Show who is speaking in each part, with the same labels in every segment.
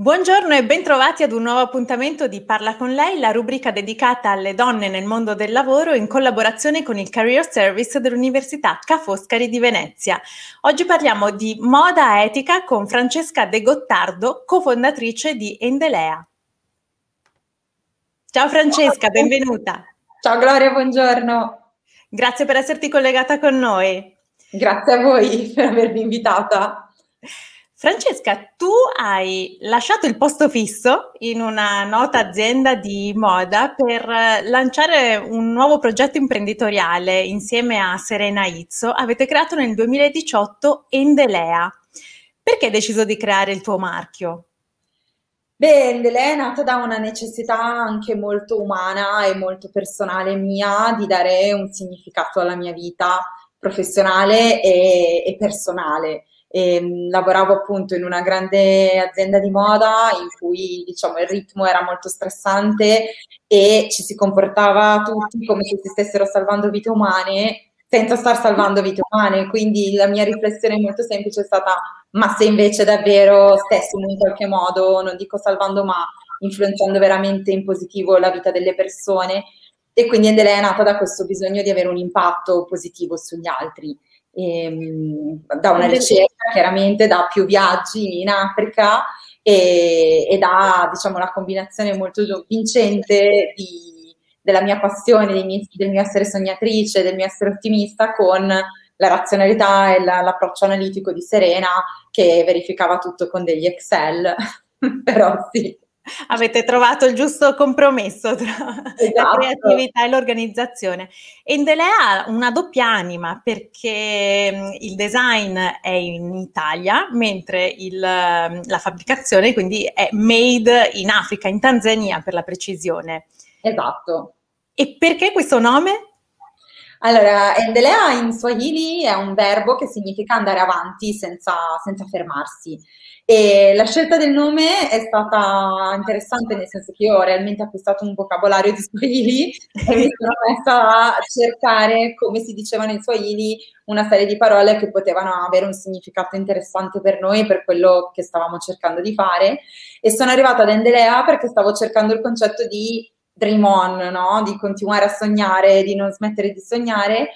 Speaker 1: Buongiorno e bentrovati ad un nuovo appuntamento di Parla con lei, la rubrica dedicata alle donne nel mondo del lavoro in collaborazione con il Career Service dell'Università Ca' Foscari di Venezia. Oggi parliamo di moda etica con Francesca De Gottardo, cofondatrice di Endelea. Ciao Francesca, benvenuta.
Speaker 2: Ciao Gloria, buongiorno.
Speaker 1: Grazie per esserti collegata con noi.
Speaker 2: Grazie a voi per avermi invitata.
Speaker 1: Francesca, tu hai lasciato il posto fisso in una nota azienda di moda per lanciare un nuovo progetto imprenditoriale insieme a Serena Izzo. Avete creato nel 2018 Endelea. Perché hai deciso di creare il tuo marchio?
Speaker 2: Beh, Endelea è nata da una necessità anche molto umana e molto personale mia di dare un significato alla mia vita professionale e, e personale e, ehm, lavoravo appunto in una grande azienda di moda in cui diciamo il ritmo era molto stressante e ci si comportava tutti come se si stessero salvando vite umane senza star salvando vite umane. Quindi la mia riflessione molto semplice è stata: ma se invece davvero stessimo in qualche modo, non dico salvando, ma influenzando veramente in positivo la vita delle persone. E quindi Endele è nata da questo bisogno di avere un impatto positivo sugli altri ehm, da una ricerca, chiaramente da più viaggi in Africa e, e da diciamo, la combinazione molto vincente di, della mia passione, miei, del mio essere sognatrice, del mio essere ottimista con la razionalità e la, l'approccio analitico di Serena che verificava tutto con degli Excel, però sì.
Speaker 1: Avete trovato il giusto compromesso tra esatto. la creatività e l'organizzazione. Endele ha una doppia anima perché il design è in Italia, mentre il, la fabbricazione quindi è made in Africa, in Tanzania per la precisione.
Speaker 2: Esatto.
Speaker 1: E perché questo nome?
Speaker 2: Allora, Endelea in Swahili è un verbo che significa andare avanti senza, senza fermarsi. E la scelta del nome è stata interessante nel senso che io ho realmente acquistato un vocabolario di Swahili e mi sono messa a cercare, come si diceva nei Swahili, una serie di parole che potevano avere un significato interessante per noi, per quello che stavamo cercando di fare. E sono arrivata ad Endelea perché stavo cercando il concetto di dream on, no? di continuare a sognare, di non smettere di sognare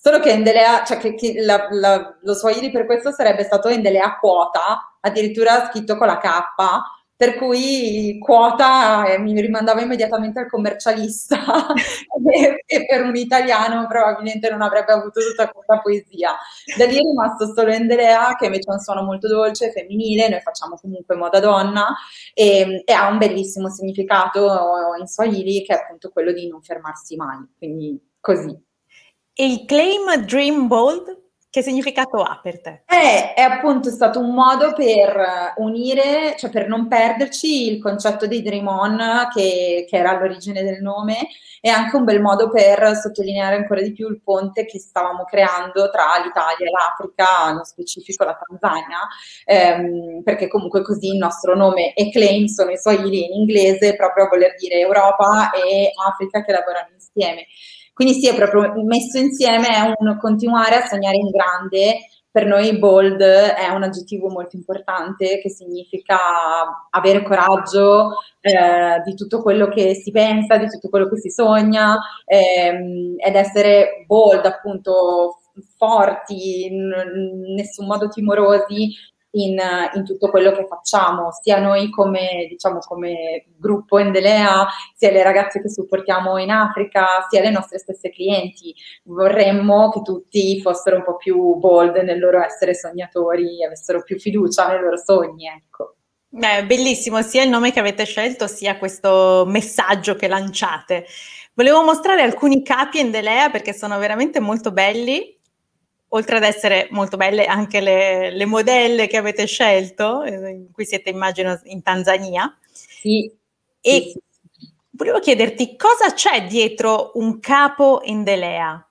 Speaker 2: Solo che Endelea, cioè che, che la, la, lo Swahili per questo sarebbe stato Endelea quota, addirittura scritto con la K, per cui quota eh, mi rimandava immediatamente al commercialista e, e, per un italiano probabilmente non avrebbe avuto tutta questa poesia. Da lì è rimasto solo Endelea che invece ha un suono molto dolce, femminile, noi facciamo comunque moda donna e, e ha un bellissimo significato in Swahili che è appunto quello di non fermarsi mai, quindi così.
Speaker 1: E il claim Dream Bold che significato ha per te?
Speaker 2: È, è, appunto stato un modo per unire, cioè per non perderci il concetto di Dream On che, che era all'origine del nome e anche un bel modo per sottolineare ancora di più il ponte che stavamo creando tra l'Italia e l'Africa, nello specifico la Tanzania, ehm, perché comunque così il nostro nome e claim sono i suoi in inglese proprio a voler dire Europa e Africa che lavorano insieme. Quindi sì, è proprio messo insieme, è un continuare a sognare in grande. Per noi bold è un aggettivo molto importante che significa avere coraggio eh, di tutto quello che si pensa, di tutto quello che si sogna ehm, ed essere bold, appunto forti, in nessun modo timorosi in, in, tutto quello che facciamo, sia noi come, diciamo, come gruppo Endelea, sia le ragazze che supportiamo in Africa, sia le nostre stesse clienti. Vorremmo che tutti fossero un po' più bold nel loro essere sognatori, avessero più fiducia nei loro sogni, ecco.
Speaker 1: Beh, bellissimo sia il nome che avete scelto sia questo messaggio che lanciate. Volevo mostrare alcuni capi Endelea perché sono veramente molto belli oltre ad essere molto belle anche le, le modelle che avete scelto, eh, in cui siete immagino in Tanzania.
Speaker 2: Sì.
Speaker 1: E sì. volevo chiederti cosa c'è dietro un capo in Delea?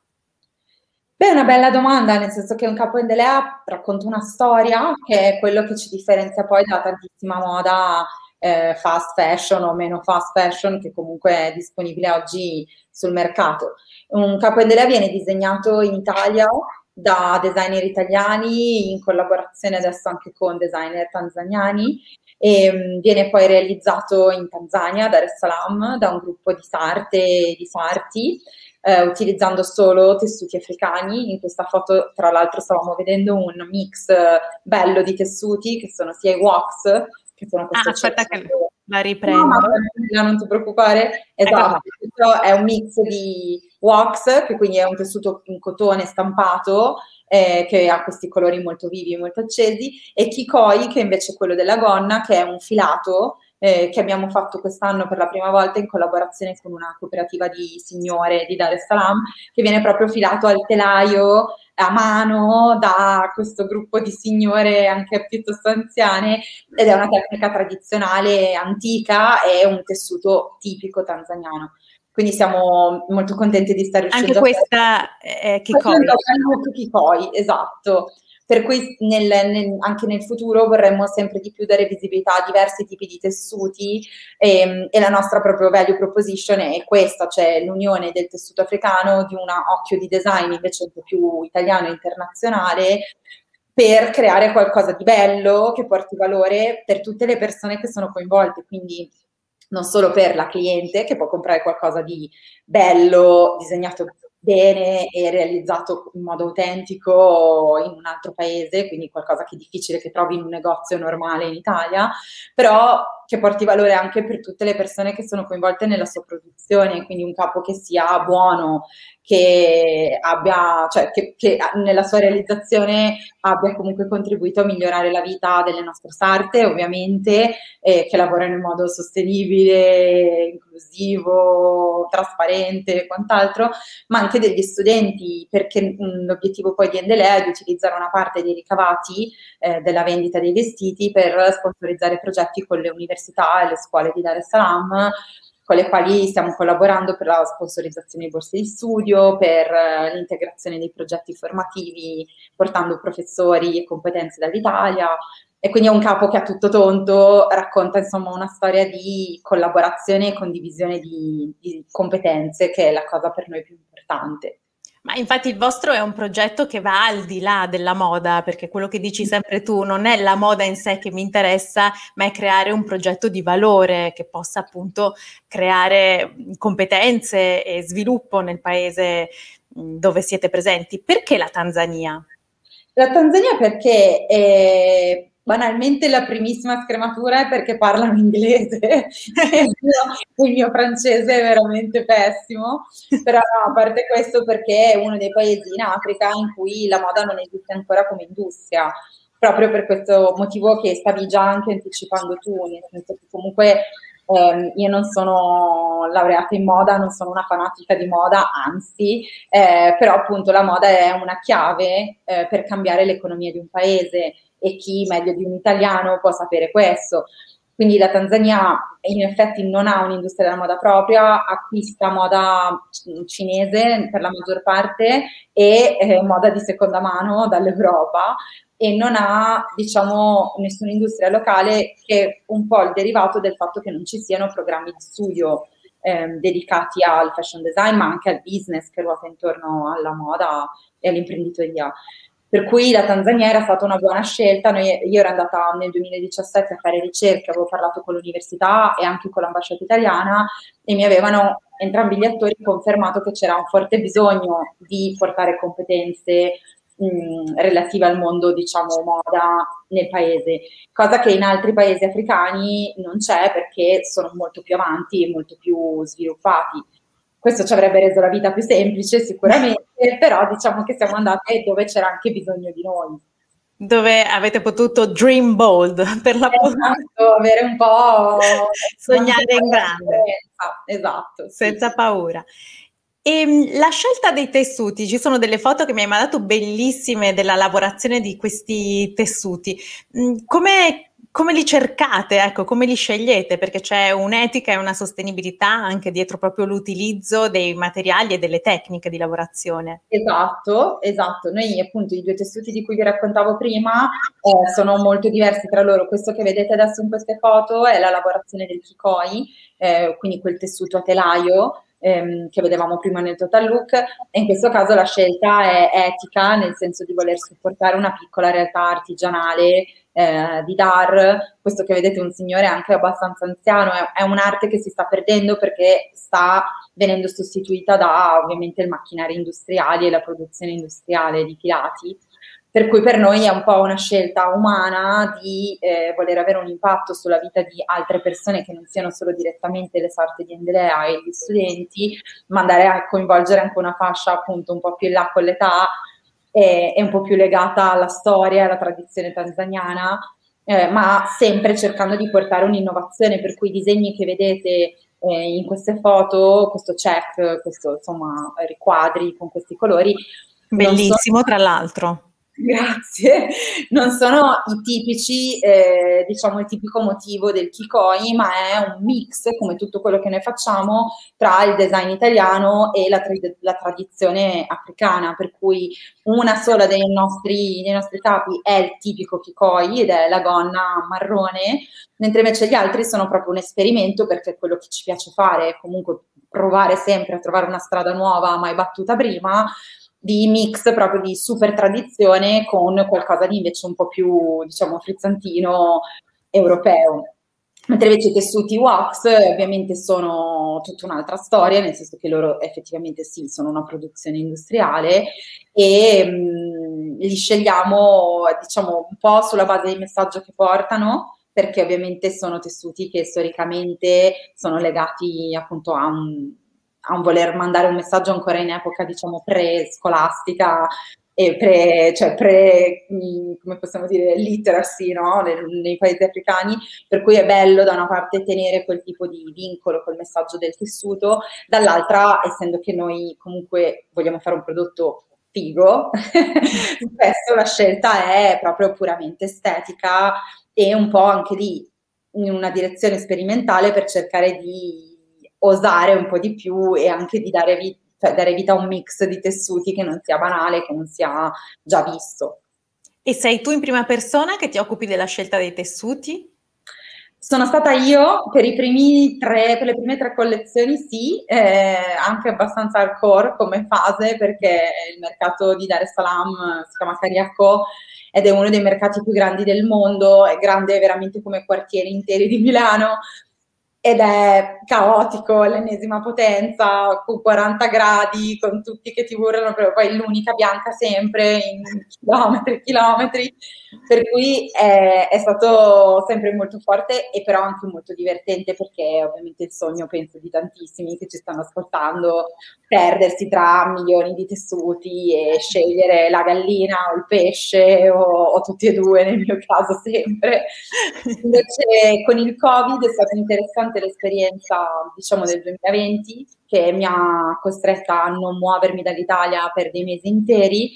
Speaker 2: Beh, è una bella domanda, nel senso che un capo in Delea racconta una storia che è quello che ci differenzia poi da tantissima moda eh, fast fashion o meno fast fashion che comunque è disponibile oggi sul mercato. Un capo in Delea viene disegnato in Italia da designer italiani in collaborazione adesso anche con designer tanzaniani e um, viene poi realizzato in Tanzania, Dar es Salaam, da un gruppo di sarte e di sarti eh, utilizzando solo tessuti africani. In questa foto, tra l'altro, stavamo vedendo un mix eh, bello di tessuti che sono sia i wax, che sono
Speaker 1: queste ah, aspetta che la riprendo. No,
Speaker 2: no, non ti preoccupare. Esatto, questo è un mix di wax, che quindi è un tessuto in cotone stampato, eh, che ha questi colori molto vivi e molto accesi, e Kikoi, che invece è quello della gonna, che è un filato eh, che abbiamo fatto quest'anno per la prima volta in collaborazione con una cooperativa di signore di Dar es Salaam, che viene proprio filato al telaio a mano da questo gruppo di signore anche piuttosto anziane ed è una tecnica tradizionale antica e un tessuto tipico tanzaniano. Quindi siamo molto contenti di stare
Speaker 1: riuscendo
Speaker 2: Anche
Speaker 1: questa è Kikoi.
Speaker 2: Kikoi, esatto per cui nel, nel, anche nel futuro vorremmo sempre di più dare visibilità a diversi tipi di tessuti e, ehm, e la nostra proprio value proposition è questa, cioè l'unione del tessuto africano di un occhio di design invece un po' più italiano e internazionale per creare qualcosa di bello che porti valore per tutte le persone che sono coinvolte, quindi non solo per la cliente che può comprare qualcosa di bello, disegnato bene e realizzato in modo autentico in un altro paese, quindi qualcosa che è difficile che trovi in un negozio normale in Italia, però che porti valore anche per tutte le persone che sono coinvolte nella sua produzione, quindi un capo che sia buono, che abbia, cioè che, che nella sua realizzazione abbia comunque contribuito a migliorare la vita delle nostre sarte, ovviamente, eh, che lavorano in modo sostenibile, inclusivo, trasparente e quant'altro, ma anche degli studenti, perché mh, l'obiettivo poi di Endelea è di utilizzare una parte dei ricavati eh, della vendita dei vestiti per sponsorizzare progetti con le università università e le scuole di Dar es Salaam con le quali stiamo collaborando per la sponsorizzazione di borse di studio, per uh, l'integrazione dei progetti formativi, portando professori e competenze dall'Italia. E quindi è un capo che a tutto tonto racconta insomma una storia di collaborazione e condivisione di, di competenze, che è la cosa per noi più importante.
Speaker 1: Ma infatti il vostro è un progetto che va al di là della moda, perché quello che dici sempre tu non è la moda in sé che mi interessa, ma è creare un progetto di valore che possa appunto creare competenze e sviluppo nel paese dove siete presenti. Perché la Tanzania?
Speaker 2: La Tanzania perché è banalmente la primissima scrematura è perché parlano inglese, il mio francese è veramente pessimo, però no, a parte questo perché è uno dei paesi in Africa in cui la moda non esiste ancora come industria, proprio per questo motivo che stavi già anche anticipando tu, nel senso che comunque eh, io non sono laureata in moda, non sono una fanatica di moda, anzi, eh, però appunto la moda è una chiave eh, per cambiare l'economia di un paese e chi meglio di un italiano può sapere questo. Quindi la Tanzania in effetti non ha un'industria della moda propria, acquista moda cinese per la maggior parte e eh, moda di seconda mano dall'Europa e non ha diciamo nessuna industria locale che è un po' il derivato del fatto che non ci siano programmi di studio eh, dedicati al fashion design ma anche al business che ruota intorno alla moda e all'imprenditoria. Per cui la Tanzania era stata una buona scelta. Noi, io ero andata nel 2017 a fare ricerche, avevo parlato con l'università e anche con l'ambasciata italiana e mi avevano entrambi gli attori confermato che c'era un forte bisogno di portare competenze mh, relative al mondo, diciamo, moda nel paese, cosa che in altri paesi africani non c'è perché sono molto più avanti e molto più sviluppati. Questo ci avrebbe reso la vita più semplice sicuramente, però diciamo che siamo andate dove c'era anche bisogno di noi.
Speaker 1: Dove avete potuto dream bold per la
Speaker 2: esatto, avere un po'
Speaker 1: sognare in grande.
Speaker 2: Esatto,
Speaker 1: sì. senza paura. E ehm, la scelta dei tessuti, ci sono delle foto che mi hai mandato bellissime della lavorazione di questi tessuti. Mm, come, come li cercate? Ecco, come li scegliete? Perché c'è un'etica e una sostenibilità anche dietro proprio l'utilizzo dei materiali e delle tecniche di lavorazione.
Speaker 2: Esatto, esatto. Noi appunto i due tessuti di cui vi raccontavo prima eh, sono molto diversi tra loro. Questo che vedete adesso in queste foto è la lavorazione del kikoi, eh, quindi quel tessuto a telaio ehm, che vedevamo prima nel Total Look e in questo caso la scelta è etica nel senso di voler supportare una piccola realtà artigianale eh, di Dar, questo che vedete è un signore anche abbastanza anziano, è, è, un'arte che si sta perdendo perché sta venendo sostituita da ovviamente il macchinario industriale e la produzione industriale di filati per cui per noi è un po' una scelta umana di eh, voler avere un impatto sulla vita di altre persone che non siano solo direttamente le sorte di Endelea e gli studenti, ma andare a coinvolgere anche una fascia appunto un po' più in là con l'età e, e un po' più legata alla storia e alla tradizione tanzaniana, eh, ma sempre cercando di portare un'innovazione, per cui i disegni che vedete eh, in queste foto, questo check, questo insomma riquadri con questi colori.
Speaker 1: Bellissimo, so, tra l'altro
Speaker 2: Grazie. Non sono i tipici, eh, diciamo, il tipico motivo del Kikoi, ma è un mix, come tutto quello che noi facciamo, tra il design italiano e la, tra- la tradizione africana, per cui una sola dei nostri, dei nostri capi è il tipico Kikoi ed è la gonna marrone, mentre invece gli altri sono proprio un esperimento perché è quello che ci piace fare, comunque provare sempre a trovare una strada nuova mai battuta prima di mix proprio di super tradizione con qualcosa di invece un po' più, diciamo, frizzantino europeo. Mentre invece i tessuti wax ovviamente sono tutta un'altra storia, nel senso che loro effettivamente sì, sono una produzione industriale e mh, li scegliamo diciamo un po' sulla base del messaggio che portano, perché ovviamente sono tessuti che storicamente sono legati appunto a un a un voler mandare un messaggio ancora in epoca, diciamo, pre-scolastica e pre, cioè pre, come possiamo dire, literacy, no? nei, nei, paesi africani, per cui è bello da una parte tenere quel tipo di vincolo col messaggio del tessuto, dall'altra, essendo che noi comunque vogliamo fare un prodotto figo, spesso la scelta è proprio puramente estetica e un po' anche lì in una direzione sperimentale per cercare di osare un po' di più e anche di dare, vi- cioè dare vita a un mix di tessuti che non sia banale, che non sia già visto.
Speaker 1: E sei tu in prima persona che ti occupi della scelta dei tessuti?
Speaker 2: Sono stata io per, tre, per le prime tre collezioni, sì, eh, anche abbastanza hardcore come fase perché il mercato di Dar es Salaam si chiama Cariaco ed è uno dei mercati più grandi del mondo, è grande veramente come quartieri interi di Milano, ed è caotico, l'ennesima potenza, con 40 gradi, con tutti che ti urlano, poi l'unica bianca sempre in chilometri e chilometri, per cui è, è, stato sempre molto forte e però anche molto divertente perché ovviamente il sogno penso di tantissimi che ci stanno ascoltando, perdersi tra milioni di tessuti e scegliere la gallina o il pesce o, o tutti e due nel mio caso sempre. Invece con il Covid è stato interessante l'esperienza, diciamo, del 2020, che mi ha costretta a non muovermi dall'Italia per dei mesi interi,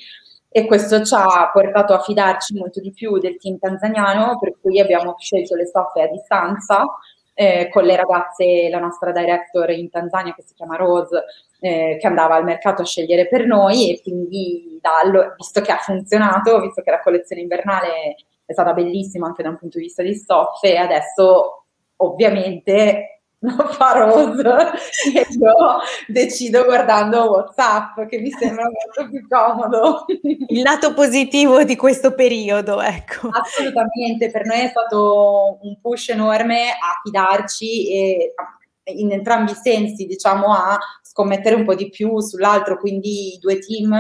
Speaker 2: e questo ci ha portato a fidarci molto di più del team tanzaniano, per cui abbiamo scelto le stoffe a distanza eh, con le ragazze, la nostra director in Tanzania che si chiama Rose, eh, che andava al mercato a scegliere per noi e quindi da, visto che ha funzionato, visto che la collezione invernale è stata bellissima anche da un punto di vista di stoffe, adesso ovviamente non fa rose e io decido guardando Whatsapp che mi sembra molto più comodo.
Speaker 1: Il lato positivo di questo periodo, ecco.
Speaker 2: Assolutamente, per noi è stato un push enorme a fidarci e in entrambi i sensi, diciamo, a scommettere un po' di più sull'altro, quindi i due team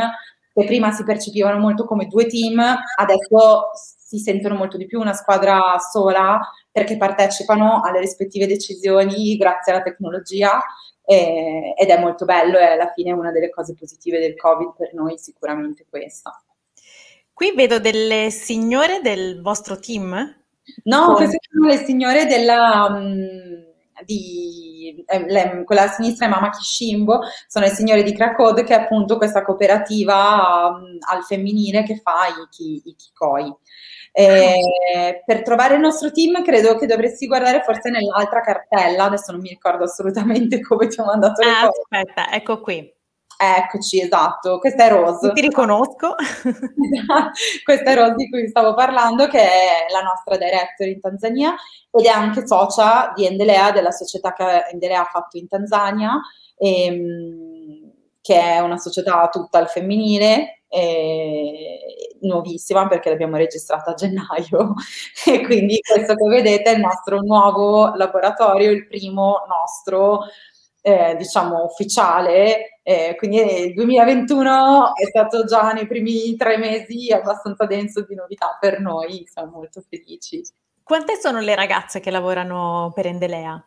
Speaker 2: che prima si percepivano molto come due team, adesso si sentono molto di più una squadra sola perché partecipano alle rispettive decisioni grazie alla tecnologia eh, ed è molto bello e alla fine una delle cose positive del Covid per noi sicuramente questa.
Speaker 1: Qui vedo delle signore del vostro team?
Speaker 2: No, queste sono le signore della, um, di eh, le, quella a sinistra è Mama Kishimbo, sono le signore di Cracode che è appunto questa cooperativa um, al femminile che fa i, i Kikoi. Eh, per trovare il nostro team credo che dovresti guardare forse nell'altra cartella, adesso non mi ricordo assolutamente come ti ho mandato
Speaker 1: ah. Aspetta, ecco qui.
Speaker 2: Eccoci, esatto, questa è Rose.
Speaker 1: Ti riconosco.
Speaker 2: questa è Rose di cui stavo parlando, che è la nostra director in Tanzania ed è anche socia di Endelea, della società che Endelea ha fatto in Tanzania, ehm, che è una società tutta al femminile, eh, nuovissima perché l'abbiamo registrata a gennaio e quindi questo che vedete è il nostro nuovo laboratorio, il primo nostro eh, diciamo ufficiale, eh, quindi il 2021 è stato già nei primi tre mesi abbastanza denso di novità per noi, siamo molto felici.
Speaker 1: Quante sono le ragazze che lavorano per Endelea?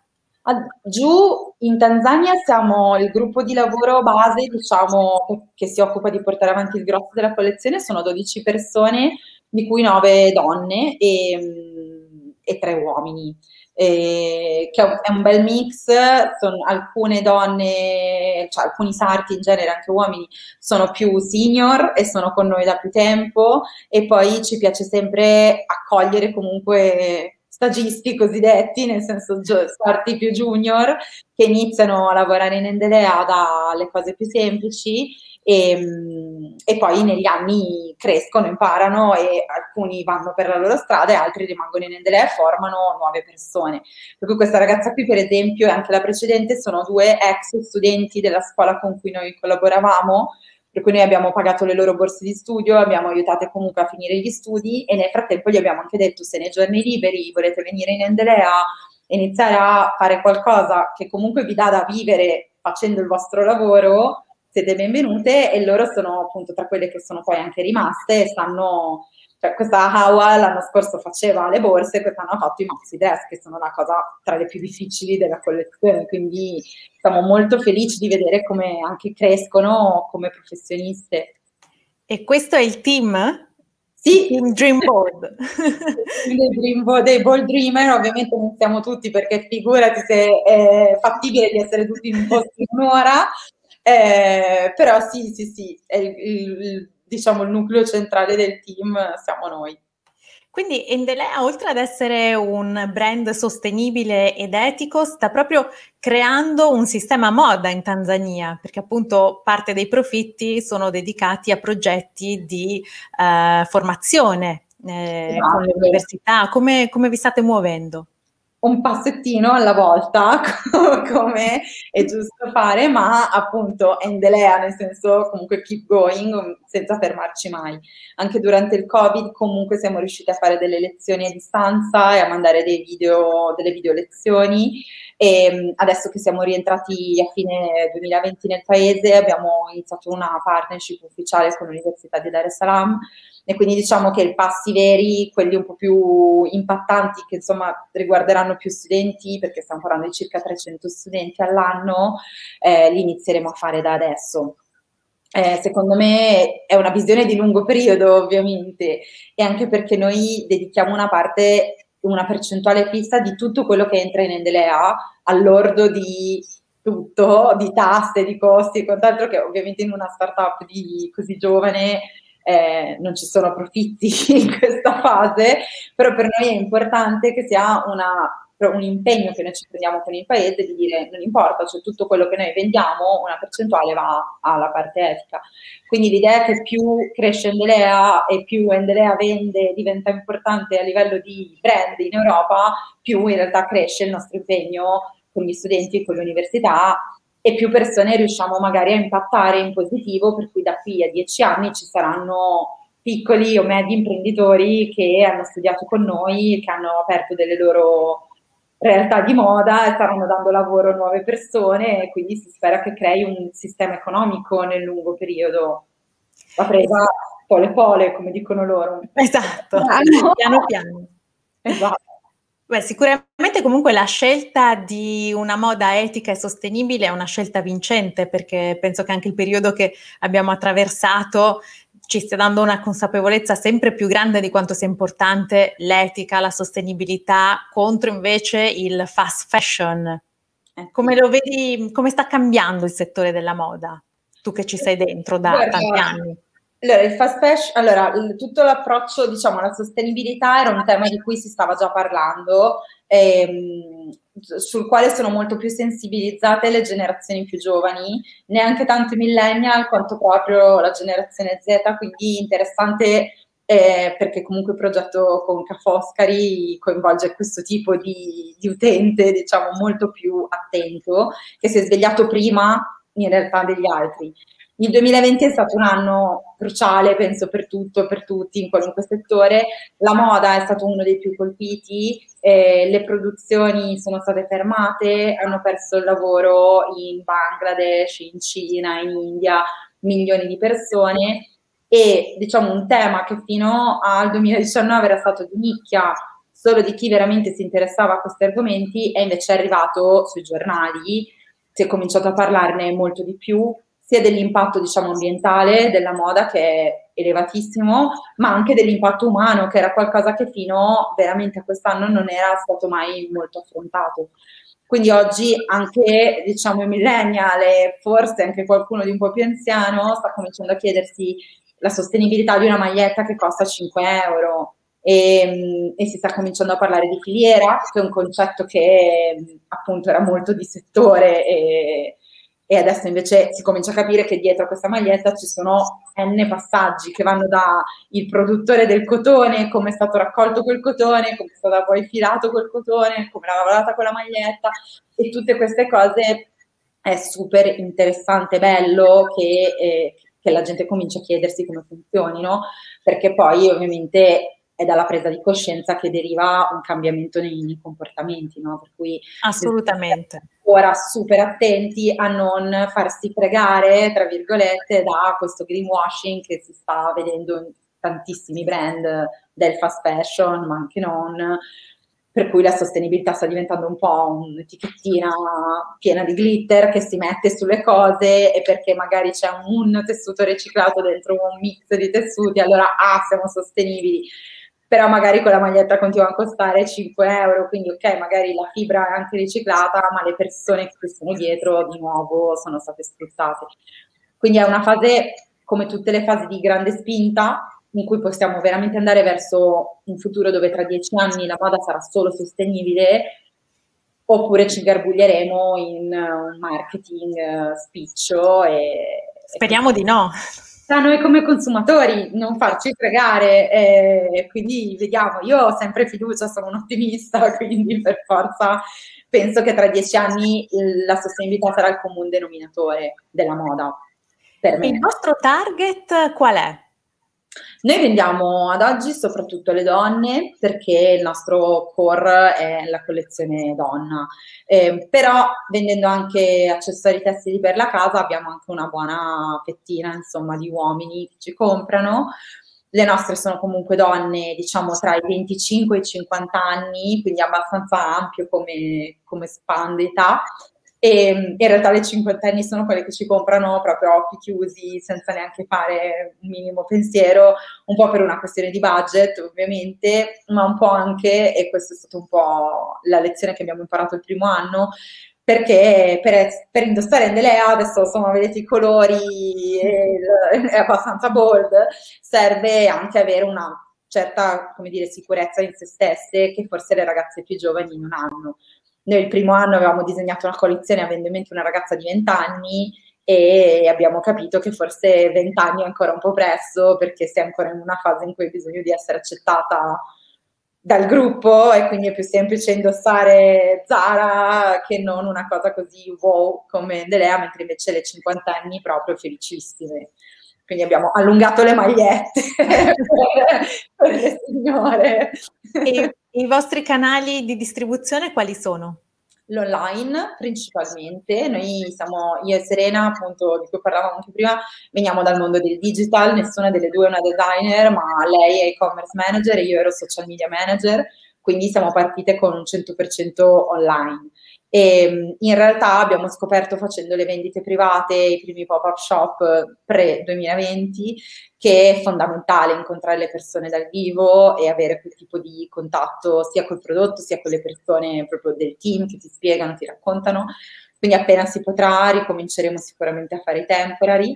Speaker 2: Giù in Tanzania siamo il gruppo di lavoro base, diciamo, che si occupa di portare avanti il grosso della collezione, sono 12 persone, di cui 9 donne e, e 3 uomini. Eh, che è un bel mix, sono alcune donne, cioè alcuni sarti in genere, anche uomini, sono più senior e sono con noi da più tempo e poi ci piace sempre accogliere comunque stagisti cosiddetti, nel senso sarti più junior, che iniziano a lavorare in Endelea dalle cose più semplici e, ehm, e, poi negli anni crescono, imparano e alcuni vanno per la loro strada e altri rimangono in Endelea e formano nuove persone. Per cui questa ragazza qui, per esempio, e anche la precedente, sono due ex studenti della scuola con cui noi collaboravamo, per cui noi abbiamo pagato le loro borse di studio, abbiamo aiutate comunque a finire gli studi e nel frattempo gli abbiamo anche detto se nei giorni liberi volete venire in Endelea e iniziare a fare qualcosa che comunque vi dà da vivere facendo il vostro lavoro, siete benvenute e loro sono appunto tra quelle che sono poi anche rimaste e stanno, cioè questa Hawa l'anno scorso faceva le borse, quest'anno ha fatto i maxi dress che sono una cosa tra le più difficili della collezione, quindi siamo molto felici di vedere come anche crescono come professioniste.
Speaker 1: E questo è il team?
Speaker 2: Sì,
Speaker 1: il Dream Board.
Speaker 2: dei, dream board, dei Ball Dreamer, ovviamente non siamo tutti perché figurati se è fattibile di essere tutti in un posto in un'ora, eh, però sì, sì, sì, il, il, diciamo il nucleo centrale del team siamo noi.
Speaker 1: Quindi Endelea, oltre ad essere un brand sostenibile ed etico, sta proprio creando un sistema moda in Tanzania, perché appunto parte dei profitti sono dedicati a progetti di eh, formazione eh, esatto. con le università. Come, come vi state muovendo?
Speaker 2: Un passettino alla volta, come è giusto fare, ma appunto endelea, nel senso comunque keep going, senza fermarci mai. Anche durante il Covid comunque siamo riusciti a fare delle lezioni a distanza e a mandare dei video, delle video lezioni e mm, adesso che siamo rientrati a fine 2020 nel paese abbiamo iniziato una partnership ufficiale con l'Università di Dar es Salaam e quindi diciamo che i passi veri, quelli un po' più impattanti, che insomma riguarderanno più studenti, perché stiamo parlando di circa 300 studenti all'anno, eh, li inizieremo a fare da adesso. Eh, secondo me è una visione di lungo periodo, ovviamente, e anche perché noi dedichiamo una parte, una percentuale fissa di tutto quello che entra in Endelea all'ordo di tutto, di tasse, di costi e quant'altro, che ovviamente in una startup di così giovane eh, non ci sono profitti in questa fase, però per noi è importante che sia una, un impegno che noi ci prendiamo con il paese di dire non importa, cioè tutto quello che noi vendiamo, una percentuale va alla parte etica. Quindi l'idea che più cresce Endelea e più Endelea vende, diventa importante a livello di brand in Europa, più in realtà cresce il nostro impegno con gli studenti e con le università e più persone riusciamo magari a impattare in positivo, per cui da qui a dieci anni ci saranno piccoli o medi imprenditori che hanno studiato con noi, che hanno aperto delle loro realtà di moda e staranno dando lavoro a nuove persone e quindi si spera che crei un sistema economico nel lungo periodo. La presa pole pole, come dicono loro.
Speaker 1: Esatto, piano piano. Esatto. Beh, sicuramente comunque la scelta di una moda etica e sostenibile è una scelta vincente perché penso che anche il periodo che abbiamo attraversato ci stia dando una consapevolezza sempre più grande di quanto sia importante l'etica, la sostenibilità contro invece il fast fashion. Eh, come lo vedi, come sta cambiando il settore della moda? Tu che ci sei dentro da Guarda, tanti anni.
Speaker 2: Allora, il fast fashion, allora, tutto l'approccio, diciamo, alla sostenibilità era un tema di cui si stava già parlando, ehm, sul quale sono molto più sensibilizzate le generazioni più giovani, neanche tanto i millennial quanto proprio la generazione Z, quindi interessante eh, perché comunque il progetto con Ca' Foscari coinvolge questo tipo di, di, utente, diciamo, molto più attento, che si è svegliato prima in realtà degli altri. Il 2020 è stato un anno cruciale, penso, per tutto, per tutti, in qualunque settore. La moda è stato uno dei più colpiti, eh, le produzioni sono state fermate, hanno perso il lavoro in Bangladesh, in Cina, in India, milioni di persone e diciamo un tema che fino al 2019 era stato di nicchia solo di chi veramente si interessava a questi argomenti è invece arrivato sui giornali, si è cominciato a parlarne molto di più, sia dell'impatto diciamo, ambientale della moda che è elevatissimo, ma anche dell'impatto umano che era qualcosa che fino veramente a quest'anno non era stato mai molto affrontato. Quindi oggi anche diciamo i millennial e forse anche qualcuno di un po' più anziano sta cominciando a chiedersi la sostenibilità di una maglietta che costa 5 euro e, e, si sta cominciando a parlare di filiera, che è un concetto che appunto era molto di settore e, e adesso invece si comincia a capire che dietro a questa maglietta ci sono n passaggi che vanno da il produttore del cotone, come è stato raccolto quel cotone, come è stato poi filato quel cotone, come l'ha lavorata quella maglietta. E tutte queste cose è super interessante, bello che, eh, che la gente comincia a chiedersi come funzionino, perché poi ovviamente è dalla presa di coscienza che deriva un cambiamento nei, nei comportamenti, no? Per cui
Speaker 1: assolutamente.
Speaker 2: Ora super attenti a non farsi fregare, tra virgolette, da questo greenwashing che si sta vedendo in tantissimi brand del fast fashion, ma anche non, per cui la sostenibilità sta diventando un po' un'etichettina piena di glitter che si mette sulle cose e perché magari c'è un tessuto riciclato dentro un mix di tessuti, allora ah, siamo sostenibili. Però magari quella maglietta continua a costare 5 euro, quindi ok, magari la fibra è anche riciclata, ma le persone che sono dietro di nuovo sono state sfruttate. Quindi è una fase, come tutte le fasi di grande spinta, in cui possiamo veramente andare verso un futuro dove tra dieci anni la moda sarà solo sostenibile, oppure ci garbuglieremo in un marketing uh, spiccio e...
Speaker 1: Speriamo e di no.
Speaker 2: A noi come consumatori non farci fregare, eh, quindi vediamo, io ho sempre fiducia, sono un ottimista, quindi per forza penso che tra dieci anni la sostenibilità sarà il comune denominatore della moda.
Speaker 1: Il vostro target qual è?
Speaker 2: Noi vendiamo ad oggi soprattutto le donne perché il nostro core è la collezione donna, eh, però vendendo anche accessori tessili per la casa abbiamo anche una buona fettina insomma di uomini che ci comprano. Le nostre sono comunque donne, diciamo, tra i 25 e i 50 anni, quindi abbastanza ampio come, come span d'età, e in realtà le cinquantenni sono quelle che ci comprano proprio a occhi chiusi, senza neanche fare un minimo pensiero, un po' per una questione di budget ovviamente, ma un po' anche, e questa è stata un po' la lezione che abbiamo imparato il primo anno, perché per, per indossare Endelea, adesso insomma vedete i colori, è, abbastanza bold, serve anche avere una certa, come dire, sicurezza in se stesse che forse le ragazze più giovani non hanno. Noi il primo anno avevamo disegnato una collezione avendo in mente una ragazza di 20 anni e abbiamo capito che forse 20 anni è ancora un po' presto perché sei ancora in una fase in cui hai bisogno di essere accettata dal gruppo e quindi è più semplice indossare Zara che non una cosa così wow come Delea, mentre invece le 50 anni proprio felicissime. Quindi abbiamo allungato le magliette per le signore.
Speaker 1: E i vostri canali di distribuzione quali sono?
Speaker 2: L'online principalmente, noi siamo, io e Serena, appunto, di cui parlavamo anche prima, veniamo dal mondo del digital, nessuna delle due è una designer, ma lei è e-commerce manager e io ero social media manager, quindi siamo partite con un 100% online. E in realtà abbiamo scoperto facendo le vendite private, i primi pop-up shop pre-2020, che è fondamentale incontrare le persone dal vivo e avere quel tipo di contatto sia col prodotto sia con le persone proprio del team che ti spiegano, ti raccontano. Quindi appena si potrà ricominceremo sicuramente a fare i temporary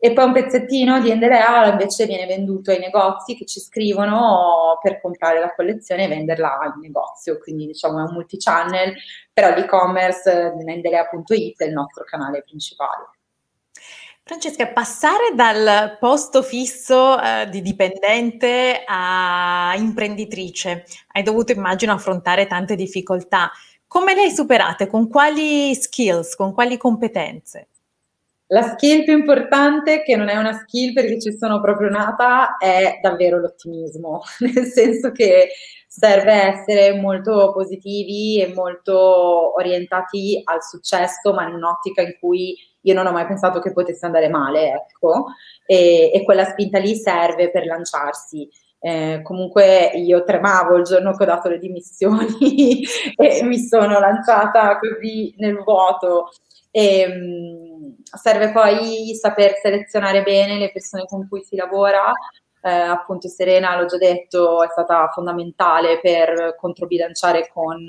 Speaker 2: e poi un pezzettino di Endelea invece viene venduto ai negozi che ci scrivono per comprare la collezione e venderla al negozio, quindi diciamo è un multi-channel, però l'e-commerce endelea.it è il nostro canale principale.
Speaker 1: Francesca, passare dal posto fisso eh, di dipendente a imprenditrice, hai dovuto immagino affrontare tante difficoltà. Come le hai superate? Con quali skills, con quali competenze?
Speaker 2: La skill più importante, che non è una skill perché ci sono proprio nata, è davvero l'ottimismo, nel senso che serve essere molto positivi e molto orientati al successo, ma in un'ottica in cui io non ho mai pensato che potesse andare male, ecco, e, e quella spinta lì serve per lanciarsi. Eh, comunque io tremavo il giorno che ho dato le dimissioni e mi sono lanciata così nel vuoto. E, um, serve poi saper selezionare bene le persone con cui si lavora. Eh, appunto Serena, l'ho già detto, è stata fondamentale per controbilanciare con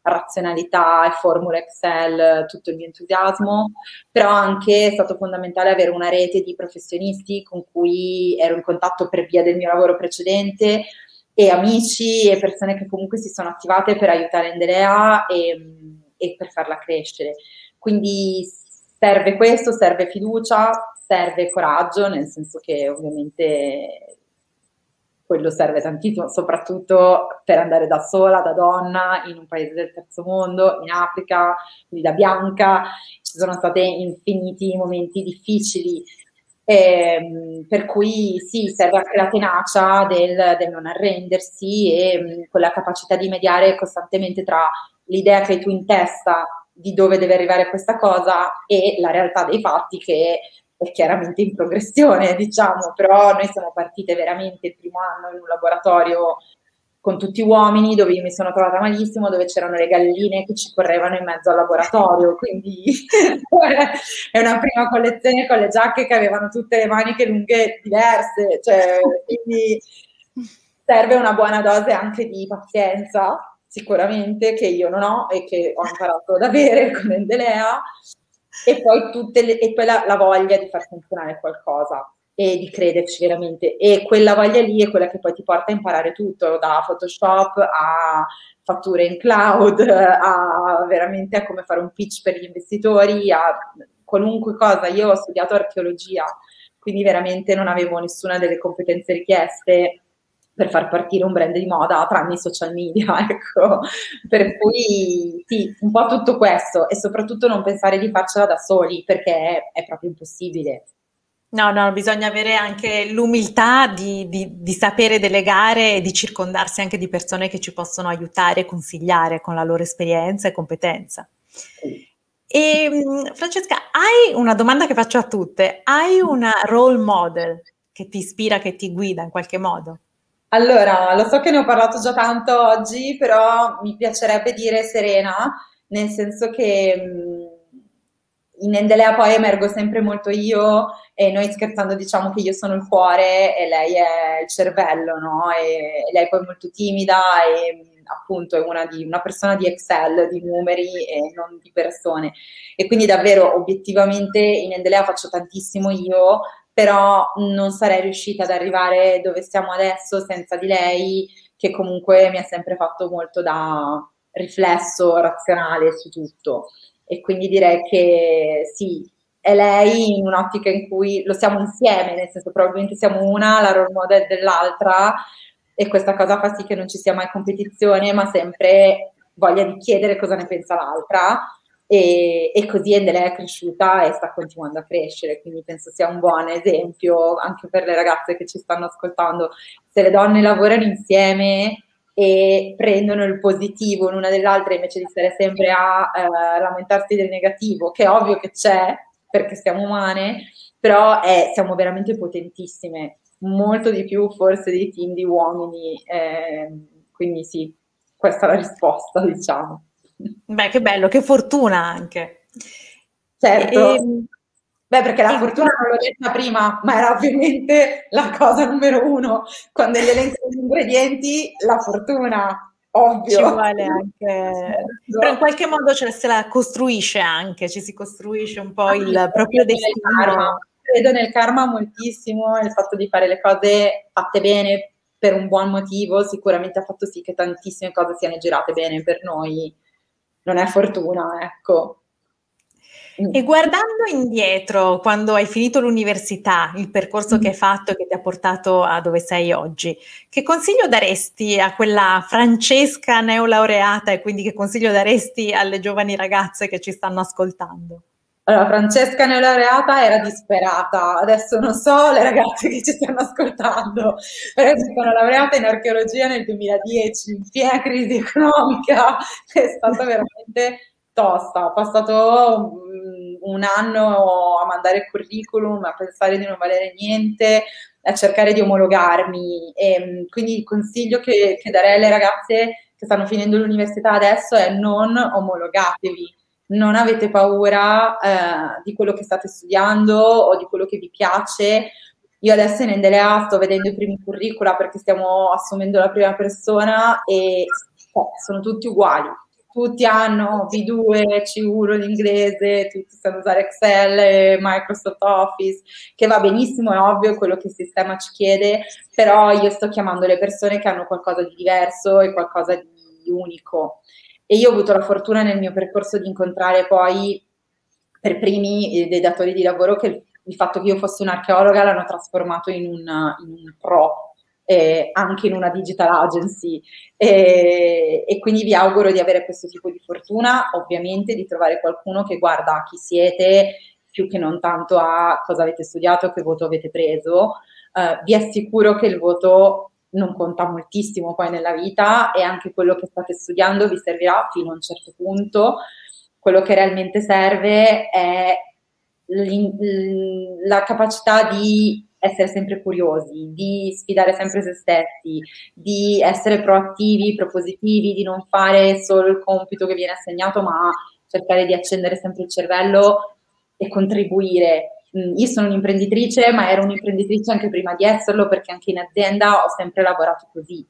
Speaker 2: razionalità e formule Excel tutto il mio entusiasmo, però anche è stato fondamentale avere una rete di professionisti con cui ero in contatto per via del mio lavoro precedente e amici e persone che comunque si sono attivate per aiutare Endelea e, e per farla crescere. Quindi serve questo, serve fiducia, serve coraggio, nel senso che ovviamente quello serve tantissimo, soprattutto per andare da sola, da donna, in un paese del terzo mondo, in Africa, quindi da bianca, ci sono stati infiniti momenti difficili, eh, per cui sì, serve anche la tenacia del, del non arrendersi e mh, quella capacità di mediare costantemente tra l'idea che hai tu in testa di dove deve arrivare questa cosa e la realtà dei fatti che è chiaramente in progressione, diciamo, però noi siamo partite veramente il primo anno in un laboratorio con tutti uomini dove io mi sono trovata malissimo, dove c'erano le galline che ci correvano in mezzo al laboratorio, quindi è una prima collezione con le giacche che avevano tutte le maniche lunghe diverse, cioè, quindi serve una buona dose anche di pazienza sicuramente che io non ho e che ho imparato ad avere con Endelea. E poi, tutte le, e poi la, la, voglia di far funzionare qualcosa e di crederci veramente. E quella voglia lì è quella che poi ti porta a imparare tutto da Photoshop a fatture in cloud a veramente a come fare un pitch per gli investitori a qualunque cosa. Io ho studiato archeologia quindi veramente non avevo nessuna delle competenze richieste per far partire un brand di moda tranne i social media, ecco. Per cui sì, un po' tutto questo e soprattutto non pensare di farcela da soli perché è, proprio impossibile.
Speaker 1: No, no, bisogna avere anche l'umiltà di, di, di, sapere delegare e di circondarsi anche di persone che ci possono aiutare e consigliare con la loro esperienza e competenza. E mm, Francesca, hai una domanda che faccio a tutte, hai una role model che ti ispira, che ti guida in qualche modo?
Speaker 2: Allora, lo so che ne ho parlato già tanto oggi, però mi piacerebbe dire Serena, nel senso che in Endelea poi emergo sempre molto io e noi scherzando diciamo che io sono il cuore e lei è il cervello, no? E, lei poi è molto timida e appunto è una, di, una, persona di Excel, di numeri e non di persone. E quindi davvero obiettivamente in Endelea faccio tantissimo io, però non sarei riuscita ad arrivare dove siamo adesso senza di lei, che comunque mi ha sempre fatto molto da riflesso razionale su tutto. E quindi direi che sì, è lei in un'ottica in cui lo siamo insieme, nel senso probabilmente siamo una, la role model dell'altra, e questa cosa fa sì che non ci sia mai competizione, ma sempre voglia di chiedere cosa ne pensa l'altra e, e così Endele è cresciuta e sta continuando a crescere, quindi penso sia un buon esempio anche per le ragazze che ci stanno ascoltando. Se le donne lavorano insieme e prendono il positivo l'una dell'altra invece di stare sempre a eh, lamentarsi del negativo, che è ovvio che c'è perché siamo umane, però è, siamo veramente potentissime, molto di più forse dei team di uomini, eh, quindi sì, questa è la risposta, diciamo.
Speaker 1: Beh, che bello, che fortuna anche.
Speaker 2: Certo. E, Beh, perché la fortuna non l'ho detta prima, ma era ovviamente la cosa numero uno. Quando gli elenco gli ingredienti, la fortuna, ovvio.
Speaker 1: Ci vuole anche... Però in qualche modo ce se la costruisce anche, ci si costruisce un po' ah, il proprio destino.
Speaker 2: Credo nel karma moltissimo, il fatto di fare le cose fatte bene per un buon motivo sicuramente ha fatto sì che tantissime cose siano girate bene per noi. Non è fortuna, ecco.
Speaker 1: E guardando indietro, quando hai finito l'università, il percorso che hai fatto e che ti ha portato a dove sei oggi, che consiglio daresti a quella Francesca neolaureata e quindi che consiglio daresti alle giovani ragazze che ci stanno ascoltando?
Speaker 2: Allora, Francesca neolaureata era disperata, adesso non so le ragazze che ci stanno ascoltando, però si sono laureata in archeologia nel 2010, in piena crisi economica, è stata veramente tosta. Ho passato um, un anno a mandare curriculum, a pensare di non valere niente, a cercare di omologarmi. E, mm, quindi il consiglio che, che darei alle ragazze che stanno finendo l'università adesso è non omologatevi. Non avete paura eh, di quello che state studiando o di quello che vi piace. Io adesso in Endelea sto vedendo i primi curricula perché stiamo assumendo la prima persona e oh, sono tutti uguali tutti hanno V2, C1 in inglese, tutti sanno usare Excel Microsoft Office, che va benissimo, è ovvio quello che il sistema ci chiede, però io sto chiamando le persone che hanno qualcosa di diverso e qualcosa di unico. E io ho avuto la fortuna nel mio percorso di incontrare poi per primi eh, dei datori di lavoro che il fatto che io fossi un'archeologa l'hanno trasformato in un, in un pro eh, anche in una digital agency e, e, quindi vi auguro di avere questo tipo di fortuna, ovviamente di trovare qualcuno che guarda a chi siete più che non tanto a cosa avete studiato, che voto avete preso. Uh, vi assicuro che il voto non conta moltissimo poi nella vita e anche quello che state studiando vi servirà fino a un certo punto. Quello che realmente serve è la capacità di essere sempre curiosi, di sfidare sempre se stessi, di essere proattivi, propositivi, di non fare solo il compito che viene assegnato, ma cercare di accendere sempre il cervello e contribuire. Mm, io sono un'imprenditrice, ma ero un'imprenditrice anche prima di esserlo perché anche in azienda ho sempre lavorato così.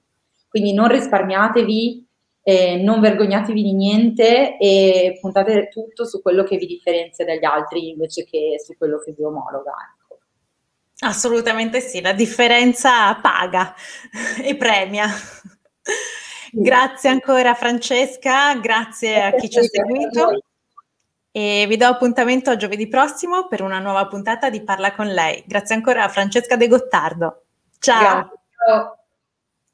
Speaker 2: Quindi non risparmiatevi, eh, non vergognatevi di niente e puntate tutto su quello che vi differenzia dagli altri invece che su quello che vi omologa.
Speaker 1: Assolutamente sì, la differenza paga e premia. Grazie ancora Francesca, grazie a chi ci ha seguito e vi do appuntamento a giovedì prossimo per una nuova puntata di Parla con lei. Grazie ancora a Francesca De Gottardo. Ciao. Ciao.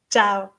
Speaker 1: Ciao.